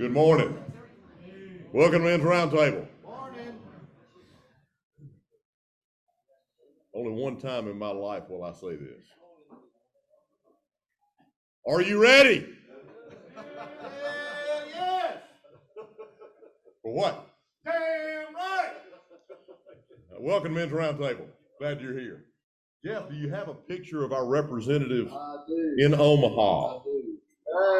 Good morning. Welcome to Men's Roundtable. Morning. Only one time in my life will I say this. Are you ready? Yes, For what? damn right. Uh, Welcome to Men's Roundtable. Glad you're here. Jeff, do you have a picture of our representative I do. in I Omaha? do.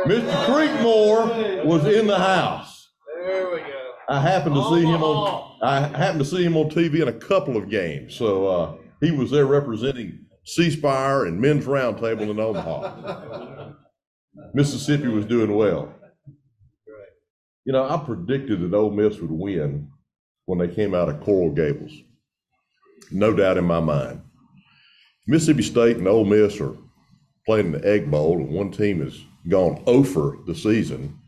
Mr. Creekmore was in the house. There we go. I happened to see him on, I happened to see him on TV in a couple of games. So, uh, he was there representing C Spire and Men's Roundtable in Omaha. Mississippi was doing well. You know, I predicted that Ole Miss would win when they came out of Coral Gables. No doubt in my mind. Mississippi State and Ole Miss are playing in the Egg Bowl, and one team has gone over the season.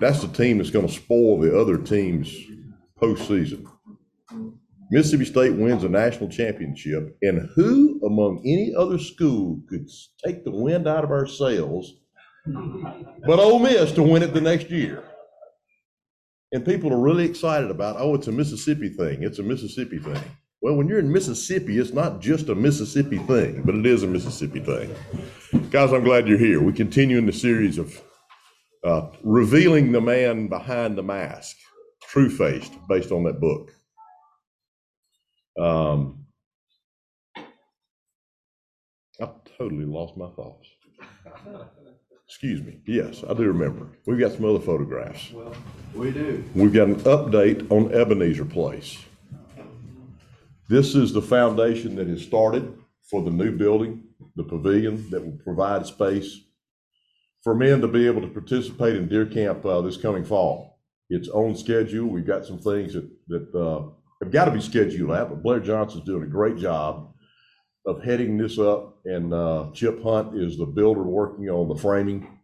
That's the team that's going to spoil the other team's postseason. Mississippi State wins a national championship, and who among any other school could take the wind out of our sails but Ole Miss to win it the next year? And people are really excited about, oh, it's a Mississippi thing. It's a Mississippi thing. Well, when you're in Mississippi, it's not just a Mississippi thing, but it is a Mississippi thing. Guys, I'm glad you're here. We continue in the series of uh, revealing the man behind the mask, true faced, based on that book. Um, I totally lost my thoughts. Excuse me. Yes, I do remember. We've got some other photographs. Well, We do. We've got an update on Ebenezer Place. This is the foundation that is started for the new building, the pavilion that will provide space for men to be able to participate in deer camp uh, this coming fall. It's on schedule. We've got some things that, that uh, have got to be scheduled out, but Blair Johnson's doing a great job of heading this up, and uh, Chip Hunt is the builder working on the framing.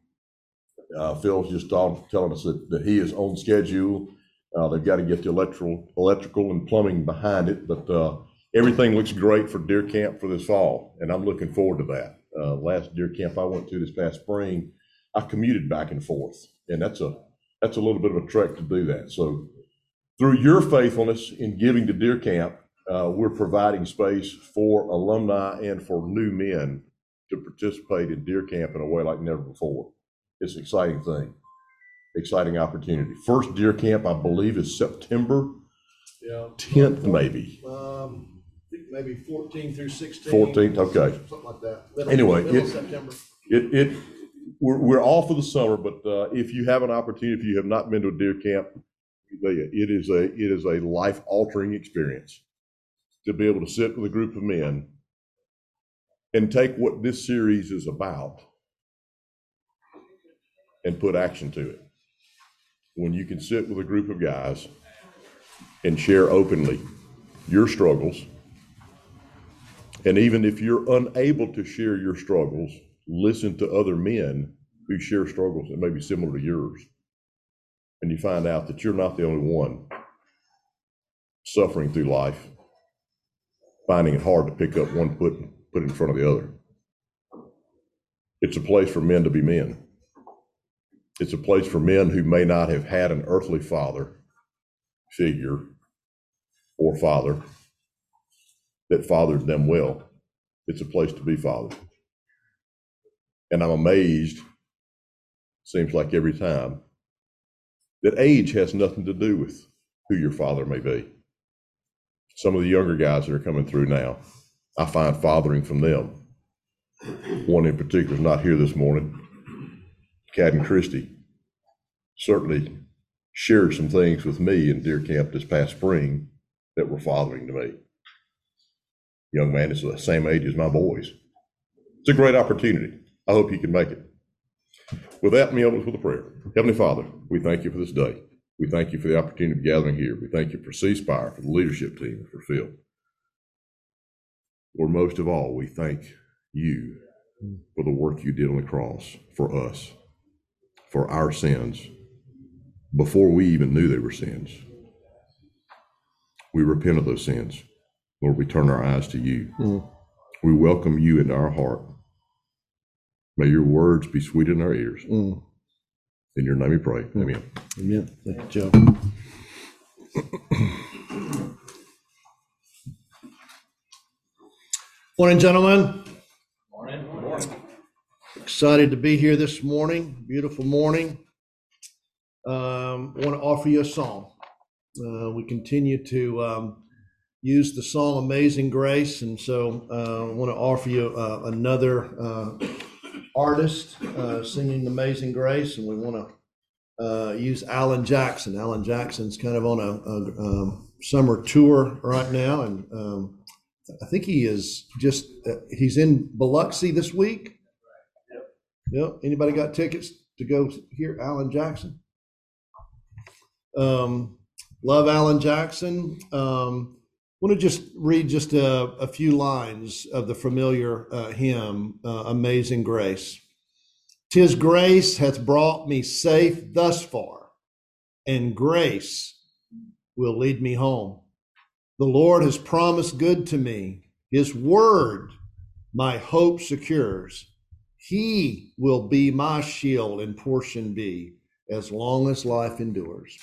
Uh, Phil's just telling us that, that he is on schedule. Uh, they've got to get the electrical, electrical and plumbing behind it, but, uh, everything looks great for deer camp for this fall, and I'm looking forward to that. Uh, last deer camp I went to this past spring, I commuted back and forth, and that's a, that's a little bit of a trek to do that. So through your faithfulness in giving to deer camp, uh, we're providing space for alumni and for new men to participate in deer camp in a way like never before. It's an exciting thing, exciting opportunity. First deer camp, I believe, is September Yeah. 10th, maybe. Um, I think maybe fourteen through sixteen. 14th, okay. Something like that. Middle- Anyway, middle of it- September. It, it, we're, we're all for the summer, but, uh, if you have an opportunity, if you have not been to a deer camp, I tell you, it is a, it is a life altering experience to be able to sit with a group of men and take what this series is about and put action to it. When you can sit with a group of guys and share openly your struggles, and even if you're unable to share your struggles, listen to other men who share struggles that may be similar to yours. And you find out that you're not the only one suffering through life, finding it hard to pick up one foot and put it in front of the other. It's a place for men to be men. It's a place for men who may not have had an earthly father figure or father that fathered them well. It's a place to be fathered. And I'm amazed, seems like every time, that age has nothing to do with who your father may be. Some of the younger guys that are coming through now, I find fathering from them. One in particular is not here this morning. Cadden Christie certainly shared some things with me in deer camp this past spring that were fathering to me young man is the same age as my boys. It's a great opportunity. I hope you can make it. With that, me open with a prayer. Heavenly Father, we thank you for this day. We thank you for the opportunity of gathering here. We thank you for C Spire, for the leadership team, for Phil. Lord, most of all, we thank you for the work you did on the cross for us, for our sins, before we even knew they were sins. We repent of those sins. Lord, we turn our eyes to you. Mm. We welcome you into our heart. May your words be sweet in our ears. Mm. In your name we pray. Amen. Amen. Thank you, Joe. Morning, gentlemen. Excited to be here this morning. Beautiful morning. Um, I want to offer you a song. Uh, we continue to um, use the song Amazing Grace, and so uh, I want to offer you uh, another uh, artist uh, singing Amazing Grace, and we want to uh, use Alan Jackson. Alan Jackson's kind of on a, a um, summer tour right now, and um, I think he is just he's in Biloxi this week. Yep. Anybody got tickets to go hear Alan Jackson? Um, love Alan Jackson. Um, want to just read just a, a few lines of the familiar uh, hymn, uh, "Amazing Grace." Tis grace hath brought me safe thus far, and grace will lead me home. The Lord has promised good to me. His word my hope secures. He will be my shield and portion be as long as life endures.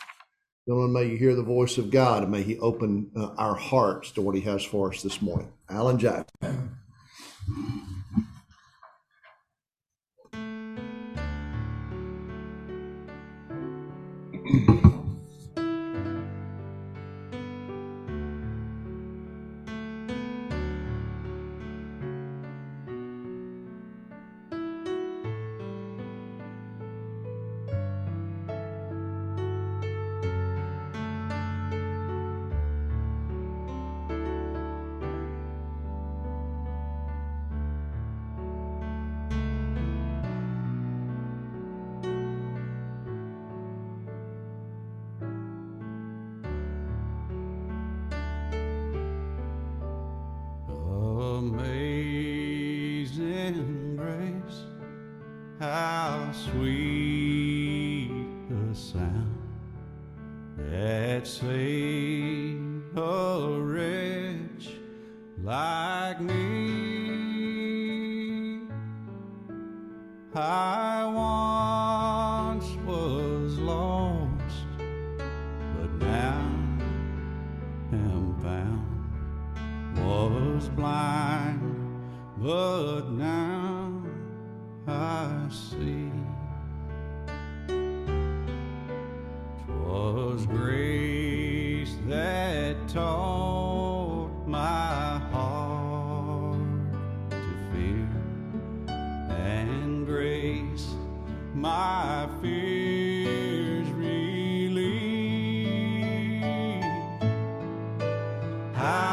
Gentlemen, may you hear the voice of God and may He open uh, our hearts to what He has for us this morning. Alan Jackson. How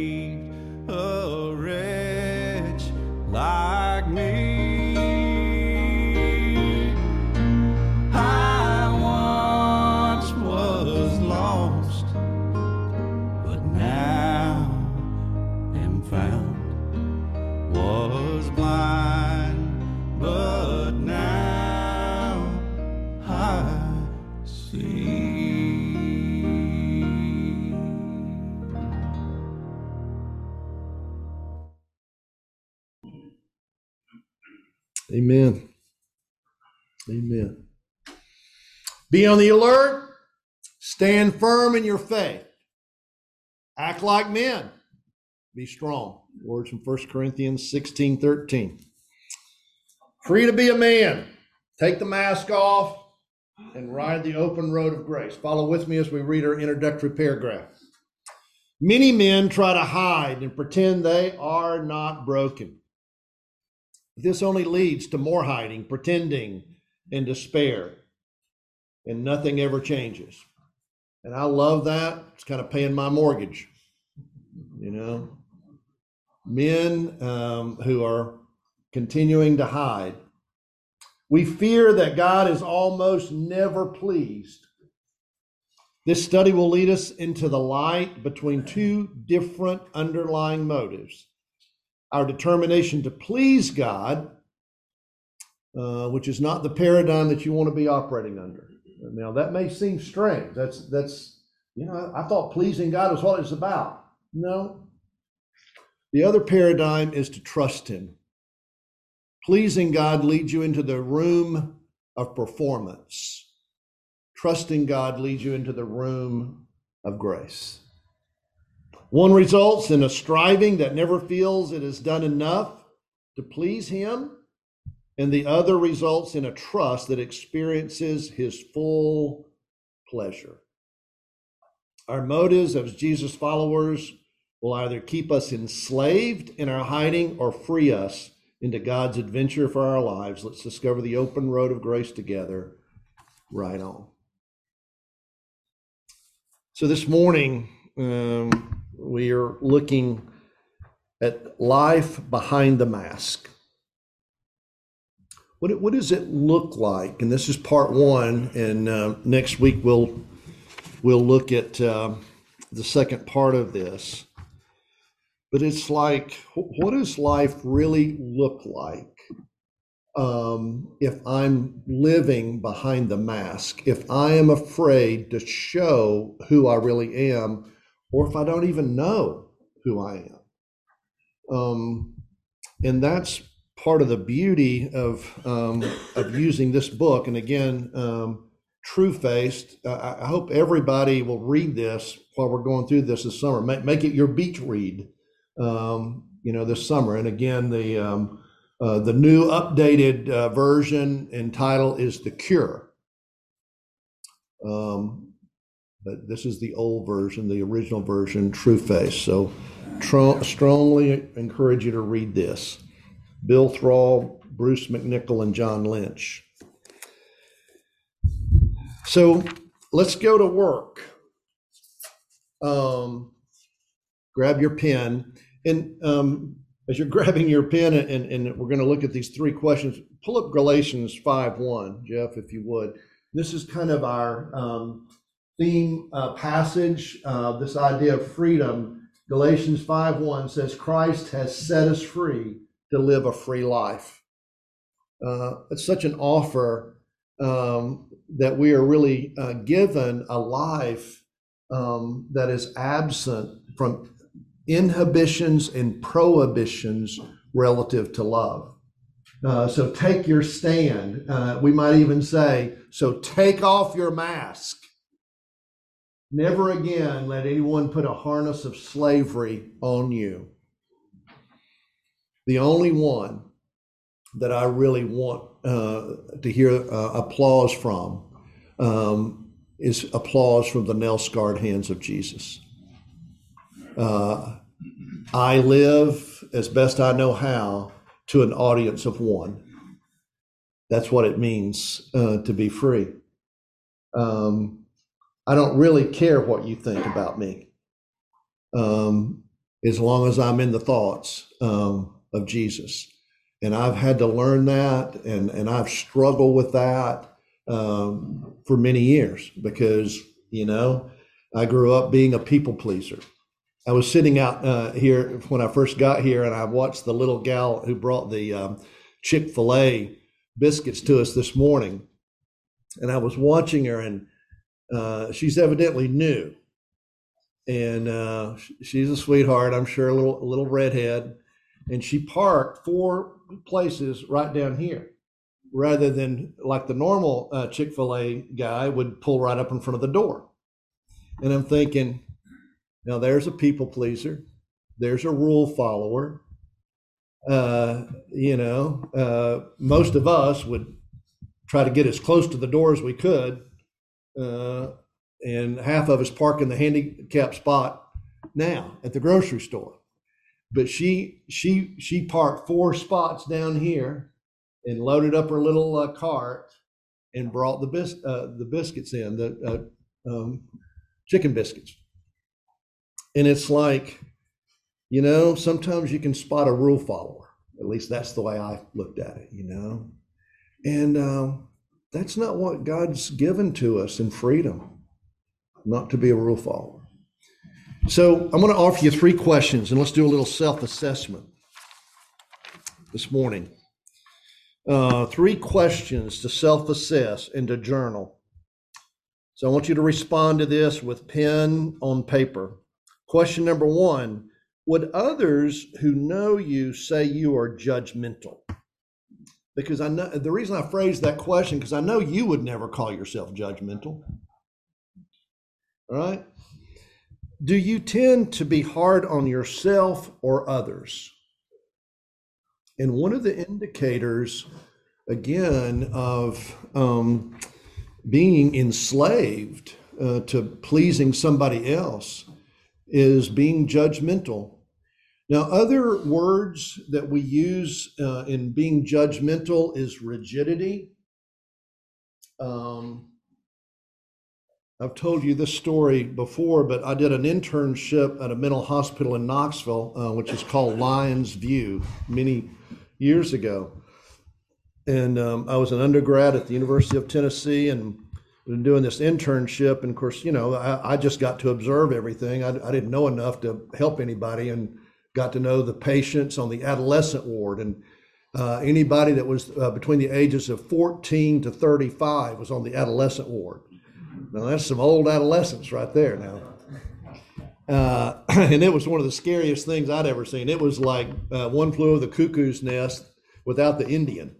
Be on the alert. Stand firm in your faith. Act like men. Be strong. Words from 1 Corinthians 16 13. Free to be a man. Take the mask off and ride the open road of grace. Follow with me as we read our introductory paragraph. Many men try to hide and pretend they are not broken. This only leads to more hiding, pretending, and despair, and nothing ever changes. And I love that. It's kind of paying my mortgage. You know, men um, who are continuing to hide. We fear that God is almost never pleased. This study will lead us into the light between two different underlying motives our determination to please God, uh, which is not the paradigm that you want to be operating under. Now, that may seem strange. That's, that's, you know, I thought pleasing God was what it's about. No. The other paradigm is to trust Him. Pleasing God leads you into the room of performance. Trusting God leads you into the room of grace. One results in a striving that never feels it has done enough to please Him, and the other results in a trust that experiences His full pleasure. Our motives as Jesus followers will either keep us enslaved in our hiding or free us into God's adventure for our lives. Let's discover the open road of grace together. Right on. So this morning, um, we are looking at life behind the mask. What, what does it look like? And this is part one. And uh, next week we'll we'll look at uh, the second part of this. But it's like, what does life really look like um, if I'm living behind the mask? If I am afraid to show who I really am, or if I don't even know who I am? Um, and that's part of the beauty of um, of using this book. And again, um, Truefaced. Uh, I hope everybody will read this while we're going through this this summer. Make, make it your beach read um, you know, this summer. And again, the um, uh, the new updated uh, version and title is The Cure. Um, but this is the old version, the original version, Trueface. So tr- strongly encourage you to read this. Bill Thrall, Bruce McNicol, and John Lynch. So let's go to work. Um, grab your pen. And um, as you're grabbing your pen, and, and we're going to look at these three questions, pull up Galatians 5 1, Jeff, if you would. This is kind of our um, theme uh, passage, uh, this idea of freedom. Galatians 5 1 says, Christ has set us free to live a free life. Uh, it's such an offer um, that we are really uh, given a life um, that is absent from inhibitions and prohibitions relative to love. Uh, so take your stand. Uh, we might even say, so take off your mask. Never again let anyone put a harness of slavery on you. The only one that I really want uh, to hear uh, applause from um, is applause from the nail scarred hands of Jesus. Uh, I live as best I know how to an audience of one. That's what it means uh, to be free. Um, I don't really care what you think about me, um, as long as I'm in the thoughts um, of Jesus. And I've had to learn that, and, and I've struggled with that um, for many years because, you know, I grew up being a people pleaser. I was sitting out uh, here when I first got here, and I watched the little gal who brought the um, Chick Fil A biscuits to us this morning, and I was watching her, and uh, she's evidently new, and uh, she's a sweetheart, I'm sure, a little a little redhead, and she parked four places right down here rather than like the normal uh, Chick fil A guy would pull right up in front of the door. And I'm thinking, now there's a people pleaser, there's a rule follower. Uh, you know, uh, most of us would try to get as close to the door as we could. Uh, and half of us park in the handicap spot now at the grocery store. But she she she parked four spots down here and loaded up her little uh, cart and brought the bis- uh, the biscuits in the uh, um, chicken biscuits. And it's like, you know, sometimes you can spot a rule follower. At least that's the way I looked at it, you know. And um, that's not what God's given to us in freedom, not to be a rule follower. So I'm going to offer you three questions, and let's do a little self assessment this morning. Uh, three questions to self assess and to journal. So I want you to respond to this with pen on paper. Question number one Would others who know you say you are judgmental? Because I know the reason I phrased that question, because I know you would never call yourself judgmental. All right? Do you tend to be hard on yourself or others? And one of the indicators, again, of um, being enslaved uh, to pleasing somebody else is being judgmental. Now, other words that we use uh, in being judgmental is rigidity. Um, I've told you this story before, but I did an internship at a mental hospital in Knoxville, uh, which is called Lyons View, many years ago. And um, I was an undergrad at the University of Tennessee and been doing this internship. And of course, you know, I, I just got to observe everything. I, I, didn't know enough to help anybody and got to know the patients on the adolescent ward. And uh, anybody that was uh, between the ages of 14 to 35 was on the adolescent ward. Now, that's some old adolescence right there now. Uh, and it was one of the scariest things I'd ever seen. It was like uh, one flew over the cuckoo's nest without the Indian.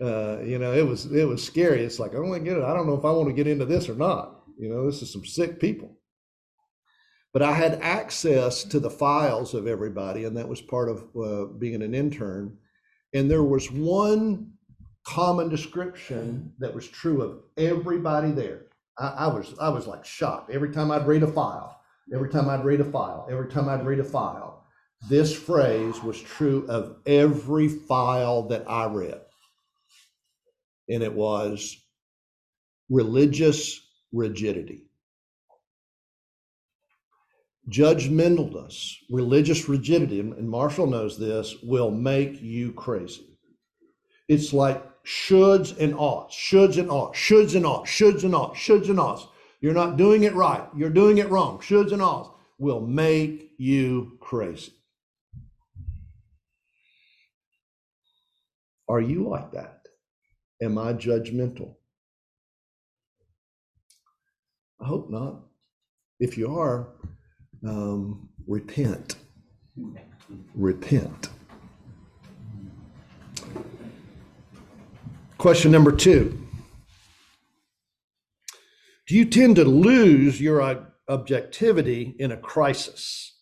Uh, you know, it was it was scary. It's like I don't get it. I don't know if I want to get into this or not. You know, this is some sick people. But I had access to the files of everybody, and that was part of uh, being an intern. And there was one common description that was true of everybody there. I, I was I was like shocked every time I'd read a file Every time I'd read a file, every time I'd read a file, this phrase was true of every file that I read. And it was religious rigidity. Judgmentalness, religious rigidity, and Marshall knows this, will make you crazy. It's like shoulds and oughts, shoulds and oughts, shoulds and oughts, shoulds and oughts, shoulds and oughts. You're not doing it right. You're doing it wrong. Shoulds and oughts will make you crazy. Are you like that? Am I judgmental? I hope not. If you are, um, repent. Repent. Question number two do you tend to lose your objectivity in a crisis?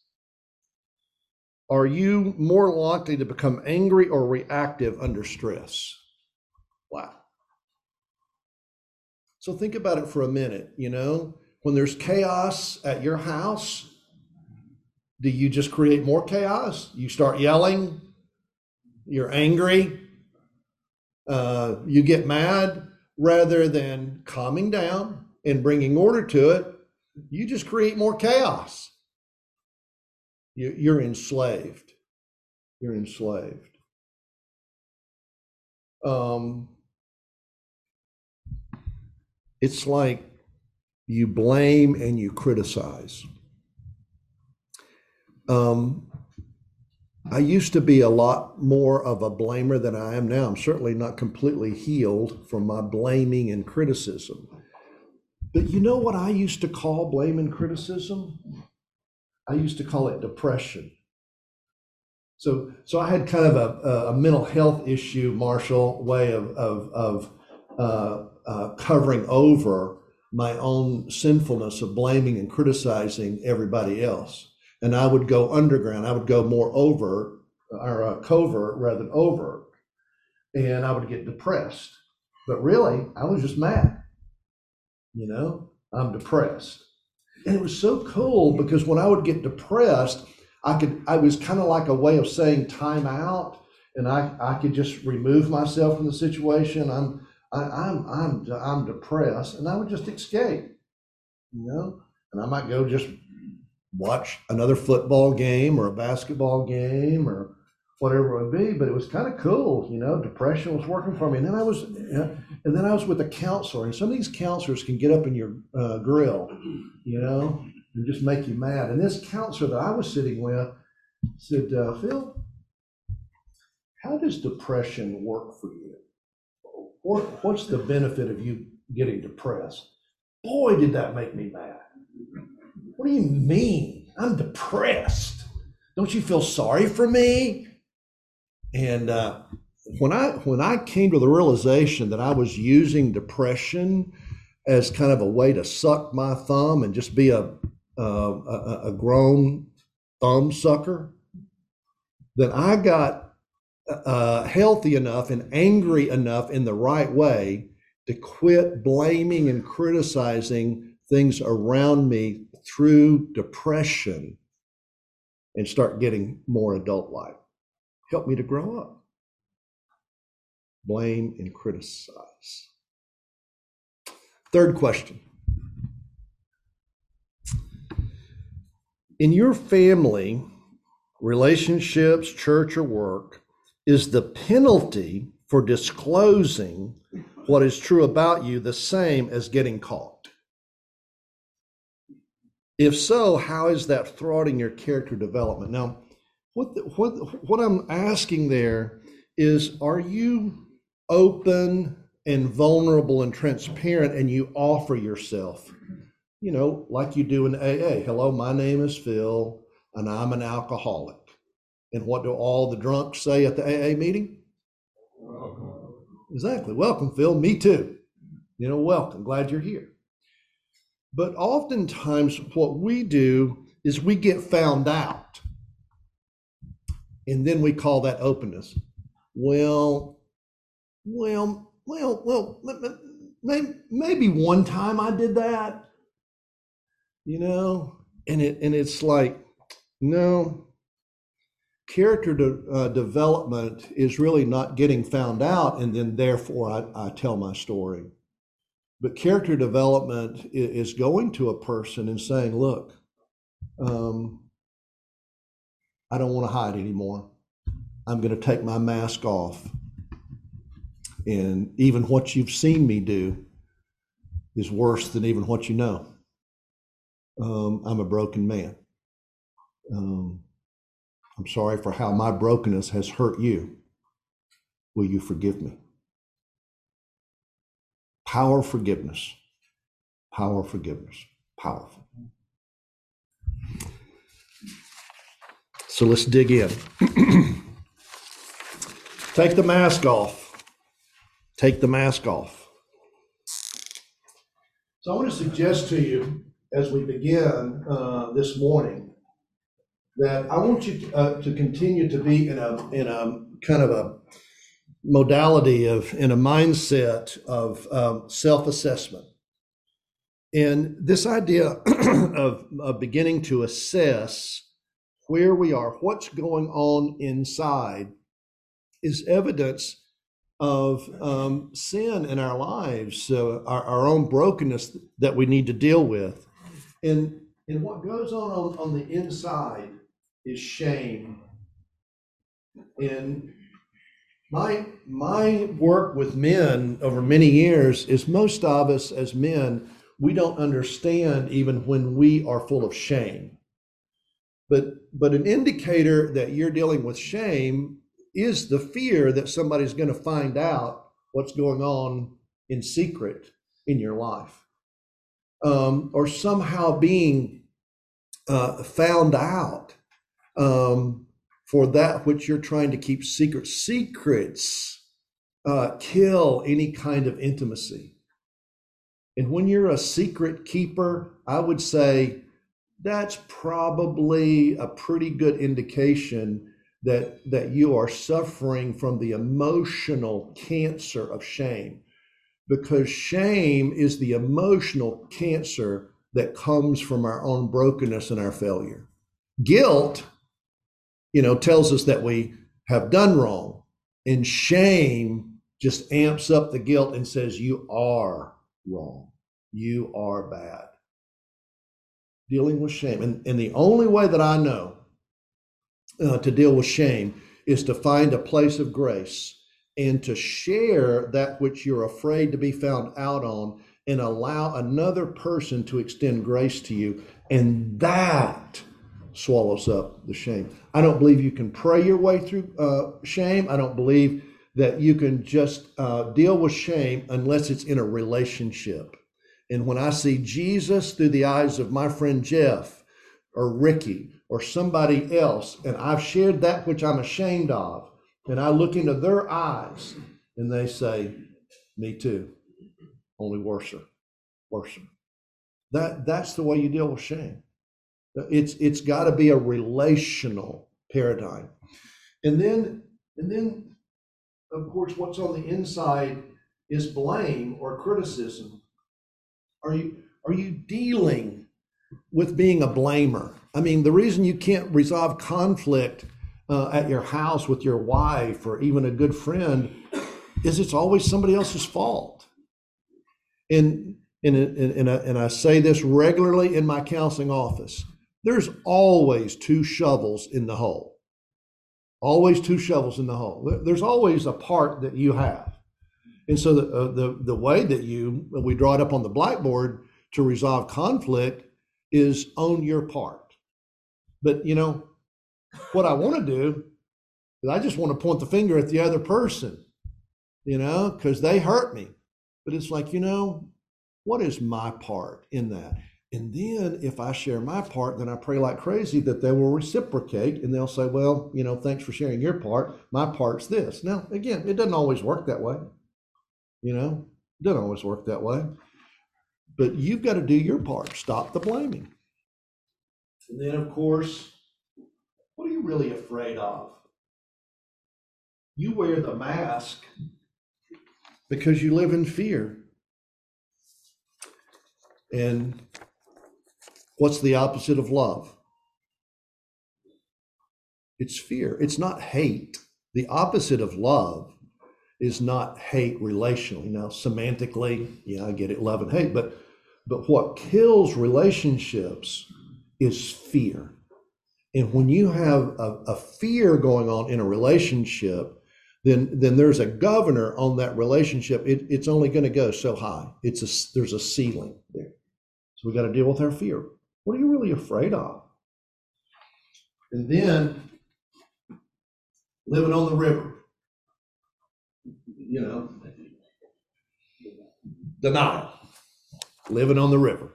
Are you more likely to become angry or reactive under stress? Wow. So think about it for a minute. You know, when there's chaos at your house, do you just create more chaos? You start yelling, you're angry, uh, you get mad rather than calming down and bringing order to it, you just create more chaos. You're enslaved. You're enslaved. Um, it's like you blame and you criticize. Um, I used to be a lot more of a blamer than I am now. I'm certainly not completely healed from my blaming and criticism. But you know what I used to call blame and criticism? I used to call it depression. So, so I had kind of a, a mental health issue, Marshall, way of, of, of uh, uh, covering over my own sinfulness of blaming and criticizing everybody else. And I would go underground. I would go more over or uh, covert rather than overt. And I would get depressed. But really, I was just mad. You know, I'm depressed. And it was so cool because when I would get depressed, I could, I was kind of like a way of saying time out and I, I could just remove myself from the situation. I'm, I, I'm, I'm, I'm depressed and I would just escape, you know, and I might go just watch another football game or a basketball game or whatever it would be. But it was kind of cool, you know. Depression was working for me, and then I was, and then I was with a counselor, and some of these counselors can get up in your uh, grill, you know, and just make you mad. And this counselor that I was sitting with said, uh, "Phil, how does depression work for you? What, what's the benefit of you getting depressed?" Boy, did that make me mad. What do you mean? I'm depressed. Don't you feel sorry for me? And uh, when I when I came to the realization that I was using depression as kind of a way to suck my thumb and just be a a, a, a grown thumb sucker, then I got uh, healthy enough and angry enough in the right way to quit blaming and criticizing things around me through depression and start getting more adult life. Help me to grow up. Blame and criticize. Third question. In your family, relationships, church, or work, is the penalty for disclosing what is true about you the same as getting caught? If so, how is that thwarting your character development? Now, what, the, what, what I'm asking there is are you open and vulnerable and transparent and you offer yourself? You know, like you do in AA. Hello, my name is Phil and I'm an alcoholic. And what do all the drunks say at the AA meeting? Welcome. Exactly. Welcome, Phil. Me too. You know, welcome. Glad you're here. But oftentimes, what we do is we get found out. And then we call that openness. Well, well, well, well, maybe, one time I did that, you know, and it and it's like, no, character de, uh, development is really not getting found out, and then therefore I, I tell my story. But character development is going to a person and saying, look, um, I don't want to hide anymore. I'm going to take my mask off. And even what you've seen me do is worse than even what you know. Um, I'm a broken man. Um, I'm sorry for how my brokenness has hurt you. Will you forgive me? Power forgiveness. Power forgiveness. Powerful. So let's dig in. Take the mask off. Take the mask off. So I want to suggest to you as we begin uh, this morning that I want you to, uh, to continue to be in a in a kind of a modality of in a mindset of um, self-assessment. And this idea of, of beginning to assess where we are what's going on inside is evidence of um, sin in our lives uh, our, our own brokenness that we need to deal with. And and what goes on on, on the inside is shame. And my my work with men over many years is most of us as men we don't understand even when we are full of shame. But but an indicator that you're dealing with shame is the fear that somebody's going to find out what's going on in secret in your life, um, or somehow being uh, found out um, for that which you're trying to keep secret. Secrets uh, kill any kind of intimacy. And when you're a secret keeper, I would say that's probably a pretty good indication that, that you are suffering from the emotional cancer of shame. Because shame is the emotional cancer that comes from our own brokenness and our failure. Guilt, you know, tells us that we have done wrong. And shame just amps up the guilt and says, You are wrong. You are bad. Dealing with shame. And, and the only way that I know uh, to deal with shame is to find a place of grace and to share that which you're afraid to be found out on and allow another person to extend grace to you. And that swallows up the shame. I don't believe you can pray your way through uh, shame. I don't believe that you can just uh, deal with shame unless it's in a relationship. And when I see Jesus through the eyes of my friend Jeff or Ricky or somebody else, and I've shared that which I'm ashamed of, and I look into their eyes and they say, Me too, only worse, worse. That, that's the way you deal with shame. It's, it's got to be a relational paradigm. And then, and then, of course, what's on the inside is blame or criticism. Are you are you dealing with being a blamer? I mean, the reason you can't resolve conflict uh, at your house with your wife or even a good friend is it's always somebody else's fault. And and and, and, I, and I say this regularly in my counseling office. There's always two shovels in the hole. Always two shovels in the hole. There's always a part that you have. And so the, uh, the, the way that you, we draw it up on the blackboard to resolve conflict is own your part. But, you know, what I want to do is I just want to point the finger at the other person, you know, because they hurt me. But it's like, you know, what is my part in that? And then if I share my part, then I pray like crazy that they will reciprocate and they'll say, well, you know, thanks for sharing your part. My part's this. Now, again, it doesn't always work that way. You know, it doesn't always work that way. But you've got to do your part. Stop the blaming. And then, of course, what are you really afraid of? You wear the mask because you live in fear. And what's the opposite of love? It's fear. It's not hate. The opposite of love is not hate relationally. Now, semantically, yeah, I get it, love and hate, but but what kills relationships is fear. And when you have a, a fear going on in a relationship, then then there's a governor on that relationship. It, it's only going to go so high. It's a there's a ceiling there. So we got to deal with our fear. What are you really afraid of? And then living on the river you know, denial, living on the river.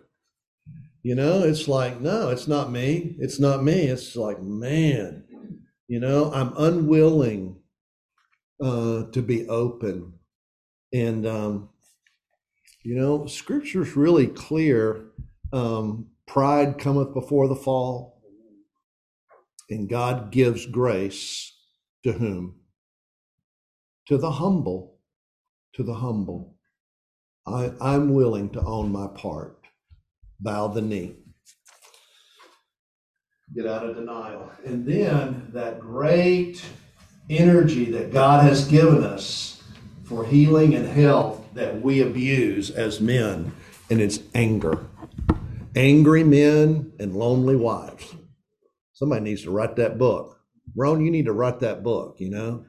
You know, it's like, no, it's not me. It's not me. It's like, man, you know, I'm unwilling uh, to be open. And, um, you know, scripture's really clear. Um, pride cometh before the fall, and God gives grace to whom? to the humble, to the humble. I, I'm willing to own my part, bow the knee, get out of denial. And then that great energy that God has given us for healing and health that we abuse as men, and it's anger. Angry men and lonely wives. Somebody needs to write that book. Ron, you need to write that book, you know?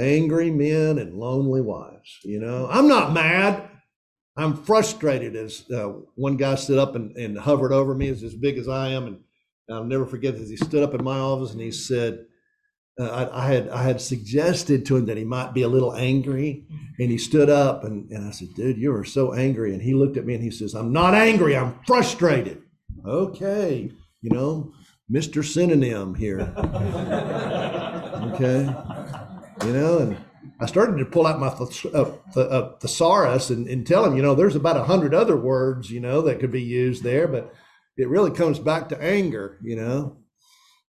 angry men and lonely wives. You know, I'm not mad. I'm frustrated as uh, one guy stood up and, and hovered over me, as as big as I am, and I'll never forget this. He stood up in my office and he said, uh, I, I, had I had suggested to him that he might be a little angry, and he stood up and, and I said, "Dude, you are so angry." And he looked at me and he says, "I'm not angry. I'm frustrated." Okay, you know, Mr. Synonym here. okay, you know, and I started to pull out my th- uh, th- uh, thesaurus and, and tell him, you know, there's about a hundred other words, you know, that could be used there, but it really comes back to anger, you know.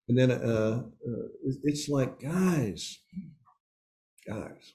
And then uh, uh, it's like, guys, guys,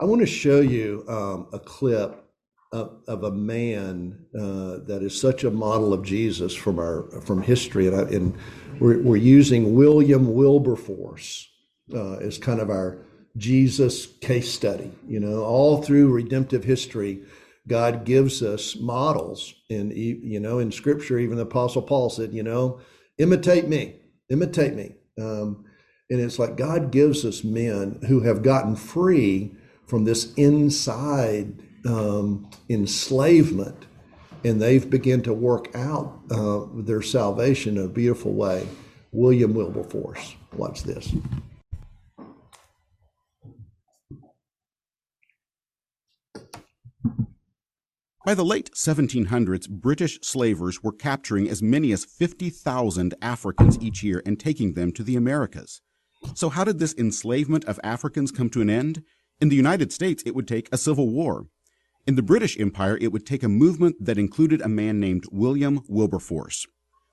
I want to show you um, a clip of, of a man uh, that is such a model of Jesus from our from history, and, I, and we're, we're using William Wilberforce uh, as kind of our Jesus case study. You know, all through redemptive history, God gives us models, and you know, in Scripture, even the Apostle Paul said, you know, imitate me, imitate me. Um, and it's like God gives us men who have gotten free from this inside um, enslavement, and they've begun to work out uh, their salvation in a beautiful way. William Wilberforce. Watch this. By the late 1700s, British slavers were capturing as many as 50,000 Africans each year and taking them to the Americas. So, how did this enslavement of Africans come to an end? In the United States, it would take a civil war. In the British Empire, it would take a movement that included a man named William Wilberforce.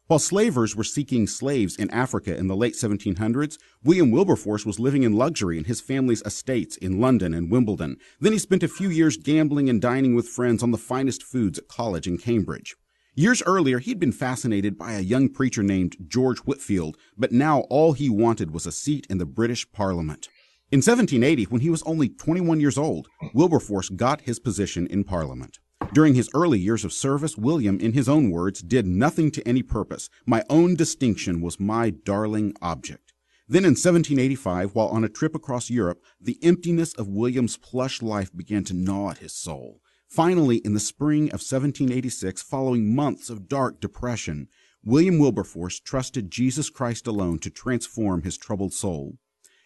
While slavers were seeking slaves in Africa in the late 1700s, William Wilberforce was living in luxury in his family's estates in London and Wimbledon. Then he spent a few years gambling and dining with friends on the finest foods at college in Cambridge. Years earlier, he'd been fascinated by a young preacher named George Whitefield, but now all he wanted was a seat in the British Parliament. In 1780, when he was only 21 years old, Wilberforce got his position in Parliament. During his early years of service, William, in his own words, did nothing to any purpose. My own distinction was my darling object. Then in 1785, while on a trip across Europe, the emptiness of William's plush life began to gnaw at his soul. Finally, in the spring of 1786, following months of dark depression, William Wilberforce trusted Jesus Christ alone to transform his troubled soul.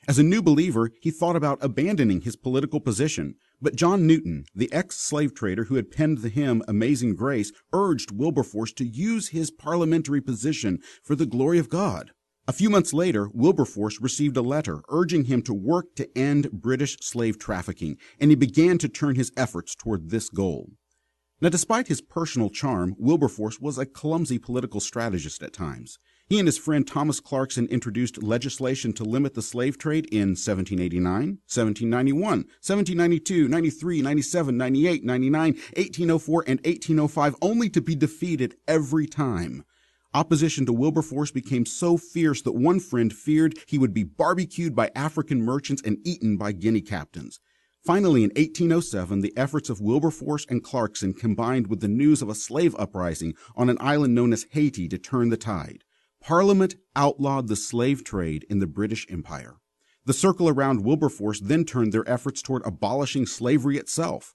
As a new believer, he thought about abandoning his political position, but John Newton, the ex-slave trader who had penned the hymn Amazing Grace, urged Wilberforce to use his parliamentary position for the glory of God. A few months later, Wilberforce received a letter urging him to work to end British slave trafficking, and he began to turn his efforts toward this goal. Now, despite his personal charm, Wilberforce was a clumsy political strategist at times. He and his friend Thomas Clarkson introduced legislation to limit the slave trade in 1789, 1791, 1792, 93, 97, 98, 99, 1804, and 1805, only to be defeated every time. Opposition to Wilberforce became so fierce that one friend feared he would be barbecued by African merchants and eaten by Guinea captains. Finally, in 1807, the efforts of Wilberforce and Clarkson combined with the news of a slave uprising on an island known as Haiti to turn the tide. Parliament outlawed the slave trade in the British Empire. The circle around Wilberforce then turned their efforts toward abolishing slavery itself.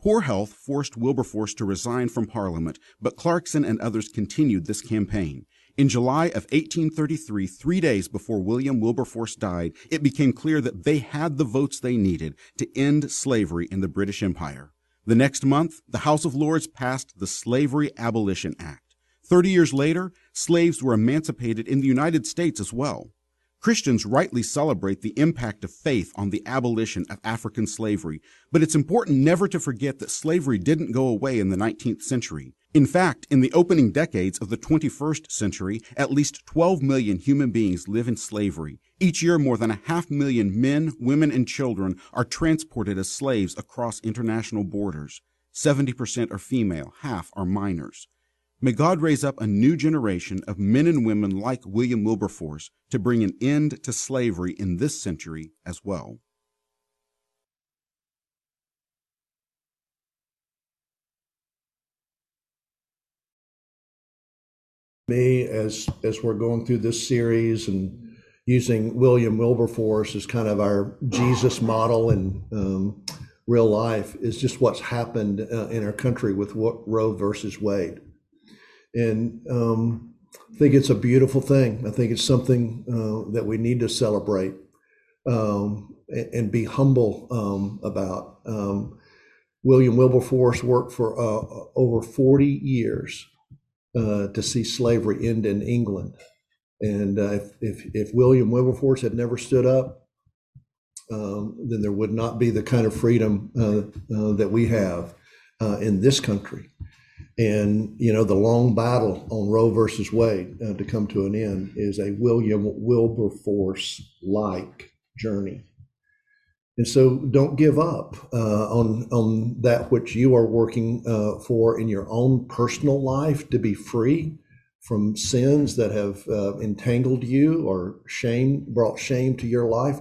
Poor health forced Wilberforce to resign from Parliament, but Clarkson and others continued this campaign. In July of 1833, three days before William Wilberforce died, it became clear that they had the votes they needed to end slavery in the British Empire. The next month, the House of Lords passed the Slavery Abolition Act. Thirty years later, slaves were emancipated in the United States as well. Christians rightly celebrate the impact of faith on the abolition of African slavery, but it's important never to forget that slavery didn't go away in the 19th century. In fact, in the opening decades of the 21st century, at least 12 million human beings live in slavery. Each year, more than a half million men, women, and children are transported as slaves across international borders. 70% are female, half are minors. May God raise up a new generation of men and women like William Wilberforce to bring an end to slavery in this century as well. Me, as as we're going through this series and using William Wilberforce as kind of our Jesus model in um, real life, is just what's happened uh, in our country with Roe versus Wade and um, I think it's a beautiful thing. I think it's something uh, that we need to celebrate um, and, and, be humble um, about. Um, William Wilberforce worked for uh, over 40 years uh, to see slavery end in England. And uh, if, if, if William Wilberforce had never stood up, um, then there would not be the kind of freedom uh, uh, that we have in this country. And, you know, the long battle on Roe versus Wade uh, to come to an end is a William Wilberforce like journey. And so don't give up uh, on, on that which you are working uh, for in your own personal life to be free from sins that have uh, entangled you or shame, brought shame to your life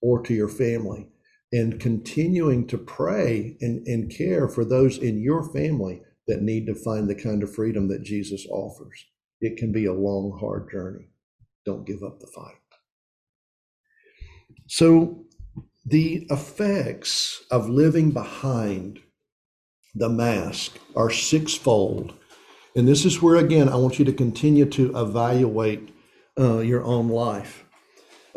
or to your family. And continuing to pray and, and care for those in your family that need to find the kind of freedom that Jesus offers. It can be a long, hard journey. Don't give up the fight. So, the effects of living behind the mask are sixfold. And this is where, again, I want you to continue to evaluate uh, your own life.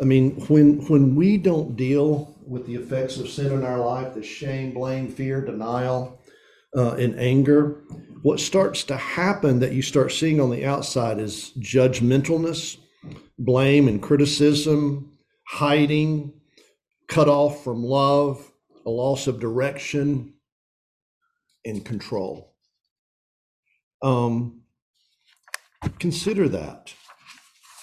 I mean, when when we don't deal with the effects of sin in our life, the shame, blame, fear, denial, uh, and anger, what starts to happen that you start seeing on the outside is judgmentalness, blame and criticism, hiding, cut off from love, a loss of direction, and control. Um, consider that.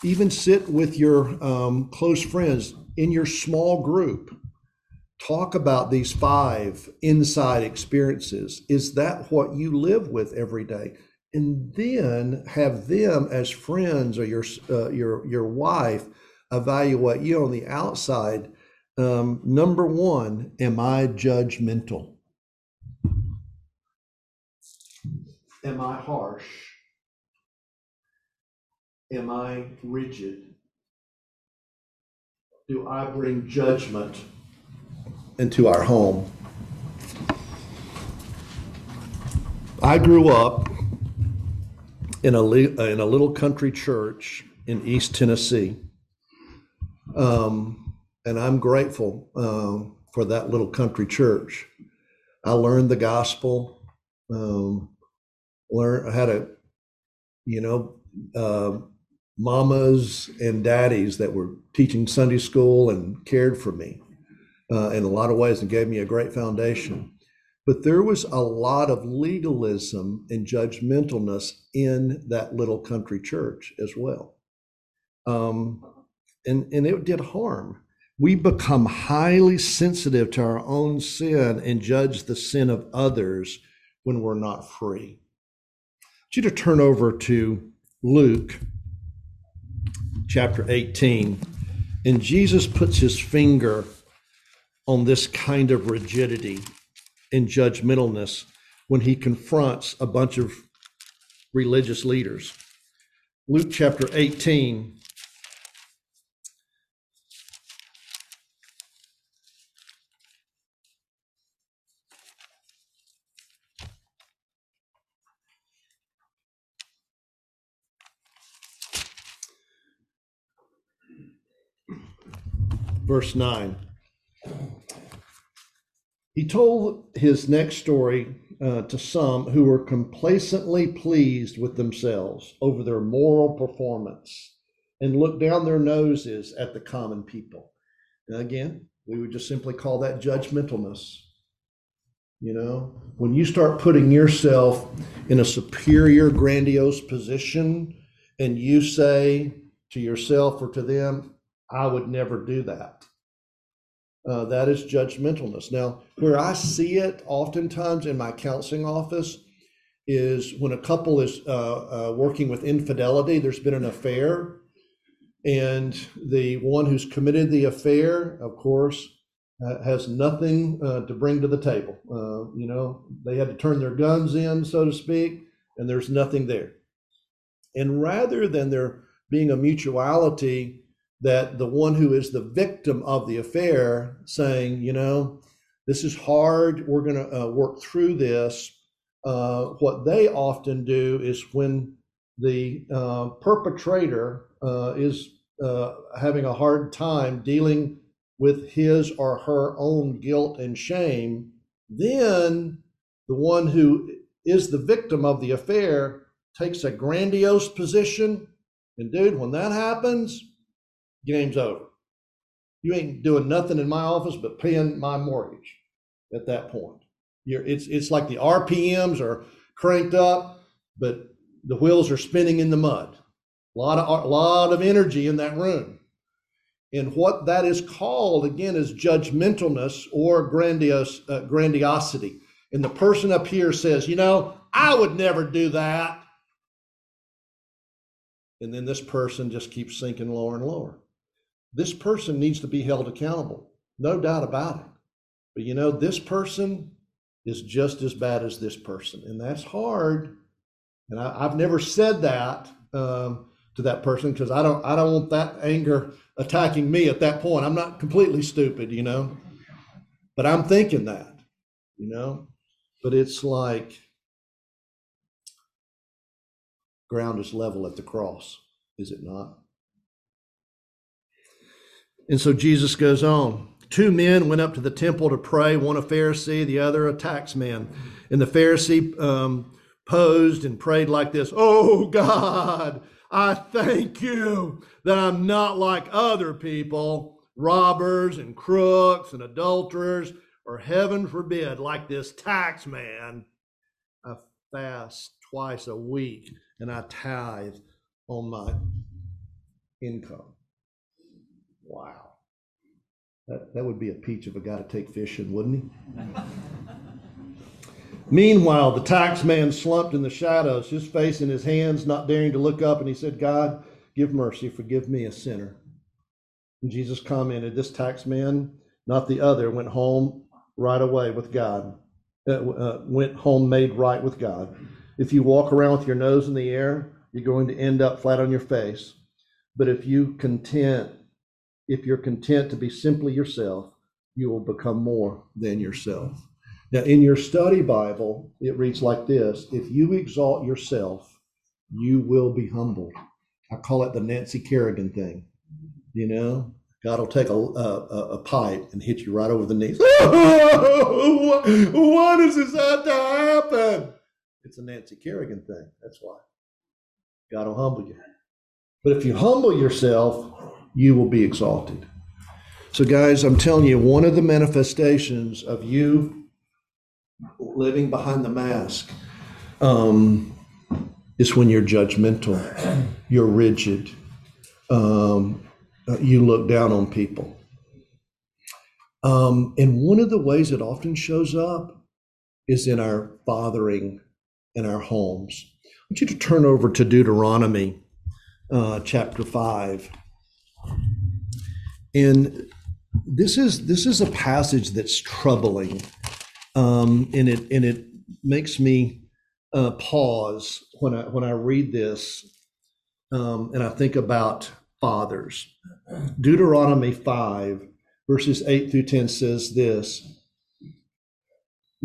Even sit with your um, close friends in your small group. Talk about these five inside experiences. Is that what you live with every day? And then have them as friends or your uh, your your wife evaluate you on the outside um, number one, am I judgmental? Am I harsh? Am I rigid? Do I bring judgment into our home? I grew up in a, in a little country church in East Tennessee. Um, and I'm grateful um, for that little country church. I learned the gospel. Um, I had a, you know, uh, mamas and daddies that were teaching Sunday school and cared for me uh, in a lot of ways and gave me a great foundation. But there was a lot of legalism and judgmentalness in that little country church as well. Um, and, and it did harm we become highly sensitive to our own sin and judge the sin of others when we're not free. I want you to turn over to Luke chapter 18. And Jesus puts his finger on this kind of rigidity and judgmentalness when he confronts a bunch of religious leaders. Luke chapter 18 verse 9. He told his next story uh, to some who were complacently pleased with themselves over their moral performance and looked down their noses at the common people. Again, we would just simply call that judgmentalness. You know, when you start putting yourself in a superior, grandiose position and you say to yourself or to them, I would never do that. Uh, that is judgmentalness. Now, where I see it oftentimes in my counseling office is when a couple is uh, uh, working with infidelity, there's been an affair, and the one who's committed the affair, of course, has nothing uh, to bring to the table. Uh, you know, they had to turn their guns in, so to speak, and there's nothing there. And rather than there being a mutuality, that the one who is the victim of the affair saying, you know, this is hard, we're going to uh, work through this. Uh, what they often do is when the uh, perpetrator uh, is uh, having a hard time dealing with his or her own guilt and shame, then the one who is the victim of the affair takes a grandiose position. And dude, when that happens, game's over. You ain't doing nothing in my office but paying my mortgage at that point. You're, it's, it's like the RPMs are cranked up, but the wheels are spinning in the mud. A lot of, a lot of energy in that room. And what that is called, again, is judgmentalness or grandiose, uh, grandiosity. And the person up here says, you know, I would never do that. And then this person just keeps sinking lower and lower. This person needs to be held accountable, no doubt about it. But you know, this person is just as bad as this person. And that's hard. And I, have never said that um, to that person because I don't I don't want that anger attacking me at that point. I'm not completely stupid, you know. But I'm thinking that, you know. But it's like ground is level at the cross, is it not? And so Jesus goes on. Two men went up to the temple to pray, one a Pharisee, the other a tax man. And the Pharisee um, posed and prayed like this Oh God, I thank you that I'm not like other people, robbers and crooks and adulterers, or heaven forbid, like this tax man. I fast twice a week and I tithe on my income. Wow. That, that would be a peach of a guy to take fishing, wouldn't he? Meanwhile, the tax man slumped in the shadows, his face in his hands, not daring to look up, and he said, God, give mercy, forgive me, a sinner. And Jesus commented, This tax man, not the other, went home right away with God, uh, uh, went home made right with God. If you walk around with your nose in the air, you're going to end up flat on your face. But if you content, if you're content to be simply yourself, you will become more than yourself. Now, in your study Bible, it reads like this If you exalt yourself, you will be humbled. I call it the Nancy Kerrigan thing. You know, God will take a, a, a pipe and hit you right over the knees. Why does this have to happen? It's a Nancy Kerrigan thing. That's why. God will humble you. But if you humble yourself, you will be exalted. So, guys, I'm telling you, one of the manifestations of you living behind the mask um, is when you're judgmental, you're rigid, um, uh, you look down on people. Um, and one of the ways it often shows up is in our fathering in our homes. I want you to turn over to Deuteronomy uh, chapter 5. And this is this is a passage that's troubling um, and it and it makes me uh, pause when I when I read this, um, and I think about fathers. Deuteronomy five verses eight through ten says this.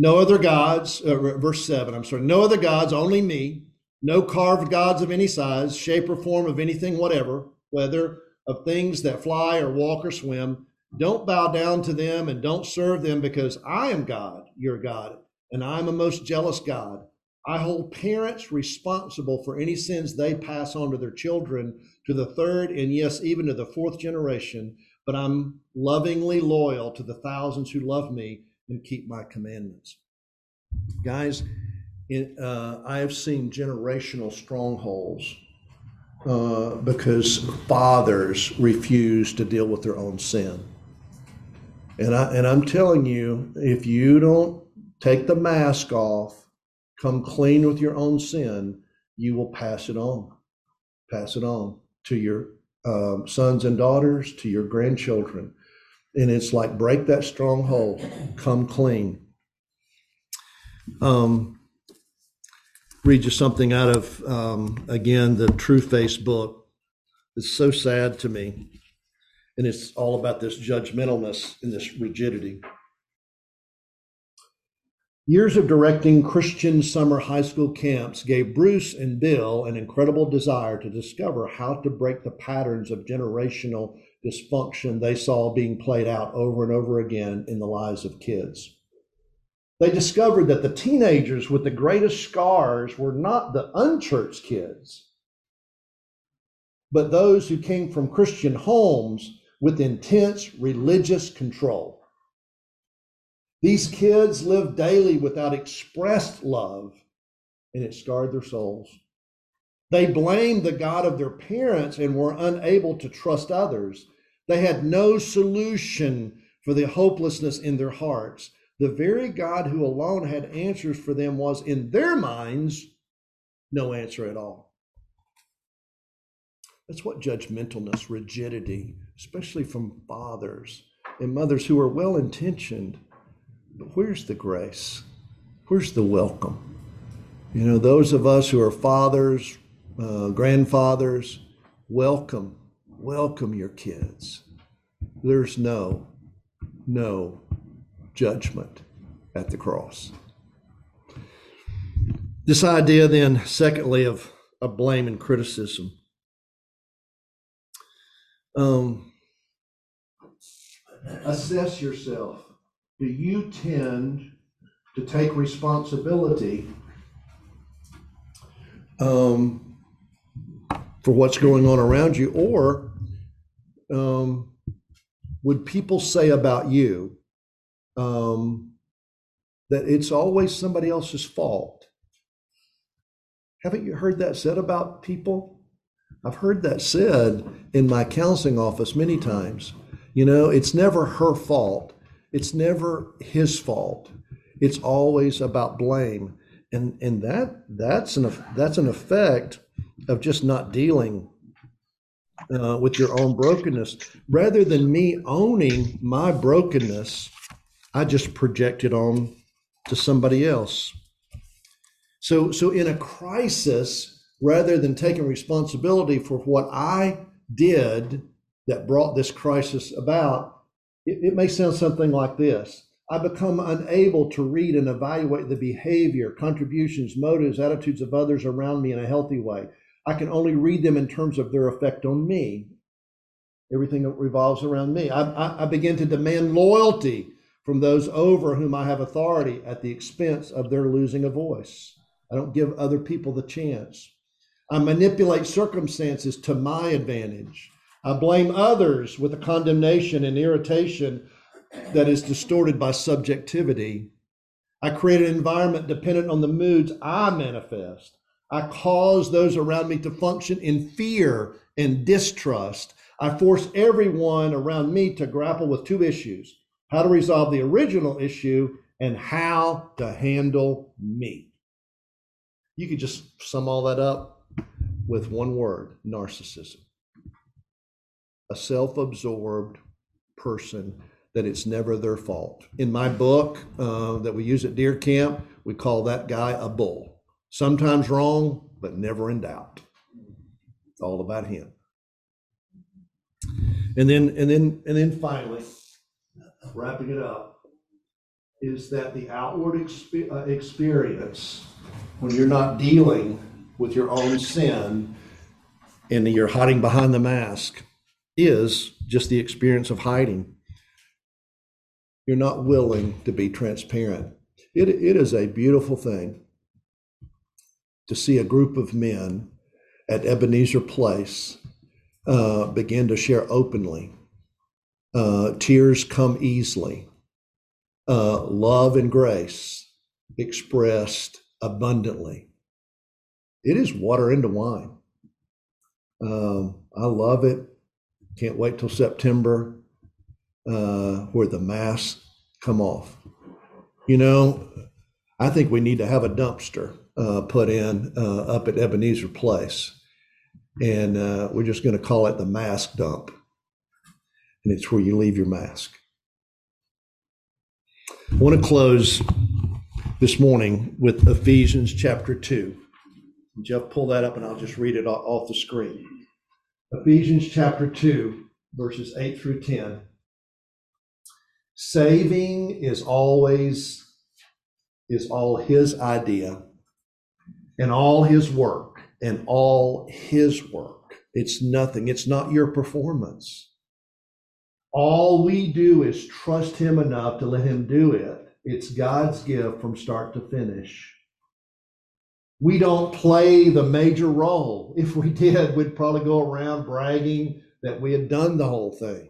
No other gods, uh, verse 7, I'm sorry, no other gods, only me, no carved gods of any size, shape, or form of anything whatever, whether of things that fly or walk or swim, don't bow down to them and don't serve them because I am God, your God, and I'm a most jealous God. I hold parents responsible for any sins they pass on to their children to the third and yes, even to the fourth generation, but I'm lovingly loyal to the thousands who love me and keep my commandments. Guys, uh, I have seen generational strongholds uh, because fathers refuse to deal with their own sin. And I and I'm telling you, if you don't take the mask off, come clean with your own sin, you will pass it on. Pass it on to your um, sons and daughters, to your grandchildren. And it's like break that stronghold, come clean. Um, read you something out of, um, again, the Trueface book. It's so sad to me. And it's all about this judgmentalness and this rigidity. Years of directing Christian summer high school camps gave Bruce and Bill an incredible desire to discover how to break the patterns of generational dysfunction they saw being played out over and over again in the lives of kids. They discovered that the teenagers with the greatest scars were not the unchurched kids, but those who came from Christian homes with intense religious control. These kids lived daily without expressed love, and it scarred their souls. They blamed the God of their parents and were unable to trust others. They had no solution for the hopelessness in their hearts. The very God who alone had answers for them was, in their minds, no answer at all. That's what judgmentalness, rigidity, especially from fathers and mothers who are well intentioned, but where's the grace? Where's the welcome? You know, those of us who are fathers, uh, grandfathers, welcome, welcome your kids. There's no, no judgment at the cross. This idea, then, secondly, of, of blame and criticism. Um, assess yourself. Do you tend to take responsibility um, for what's going on around you, or um, would people say about you um, that it's always somebody else's fault? Haven't you heard that said about people? I've heard that said in my counseling office many times. You know, it's never her fault. It's never his fault. It's always about blame. And and that that's an that's an effect of just not dealing uh, with your own brokenness. Rather than me owning my brokenness, I just project it on to somebody else. So so in a crisis, rather than taking responsibility for what I did that brought this crisis about, it, it may sound something like this. I become unable to read and evaluate the behavior, contributions, motives, attitudes of others around me in a healthy way. I can only read them in terms of their effect on me. Everything revolves around me. I, I, I begin to demand loyalty from those over whom I have authority at the expense of their losing a voice. I don't give other people the chance. I manipulate circumstances to my advantage. I blame others with a condemnation and irritation that is distorted by subjectivity. I create an environment dependent on the moods I manifest. I cause those around me to function in fear and distrust. I force everyone around me to grapple with two issues how to resolve the original issue and how to handle me. You could just sum all that up with one word narcissism. A self absorbed person that it's never their fault. In my book uh, that we use at deer camp, we call that guy a bull. Sometimes wrong, but never in doubt. It's all about him. And then, and then, and then finally, wrapping it up, is that the outward uh, experience when you're not dealing with your own sin and you're hiding behind the mask is just the experience of hiding you're not willing to be transparent. It, it is a beautiful thing to see a group of men at Ebenezer Place uh, begin to share openly. Uh, tears come easily. Uh, love and grace expressed abundantly. It is water into wine. Um, I love it. Can't wait till September uh, where the masks come off. You know, I think we need to have a dumpster uh, put in uh, up at Ebenezer Place, and uh, we're just going to call it the mask dump, and it's where you leave your mask. I want to close this morning with Ephesians chapter 2. Jeff, pull that up and I'll just read it off the screen. Ephesians chapter 2, verses 8 through 10. Saving is always is all his idea and all his work and all his work. It's nothing. It's not your performance. All we do is trust him enough to let him do it It's God's gift from start to finish. We don't play the major role. If we did, we'd probably go around bragging that we had done the whole thing.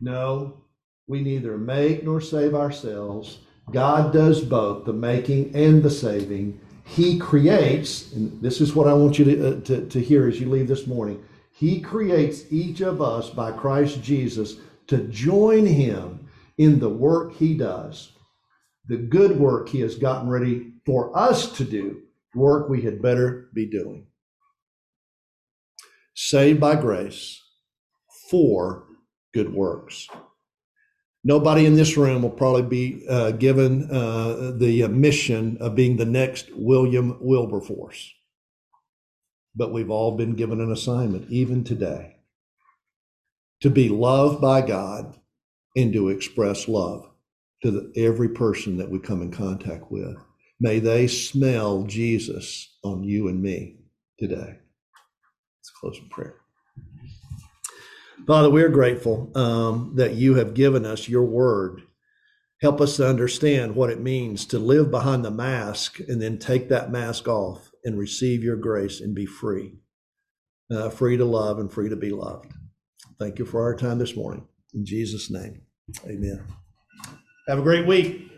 No, we neither make nor save ourselves. God does both the making and the saving. He creates, and this is what I want you to, uh, to, to hear as you leave this morning. He creates each of us by Christ Jesus to join Him in the work He does, the good work He has gotten ready for us to do, work we had better be doing. Saved by grace for good works. Nobody in this room will probably be uh, given uh, the mission of being the next William Wilberforce. But we've all been given an assignment, even today, to be loved by God and to express love to the, every person that we come in contact with. May they smell Jesus on you and me today. Let's close in prayer. Father, we're grateful um, that you have given us your word. Help us to understand what it means to live behind the mask and then take that mask off and receive your grace and be free, uh, free to love and free to be loved. Thank you for our time this morning. In Jesus' name, amen. Have a great week.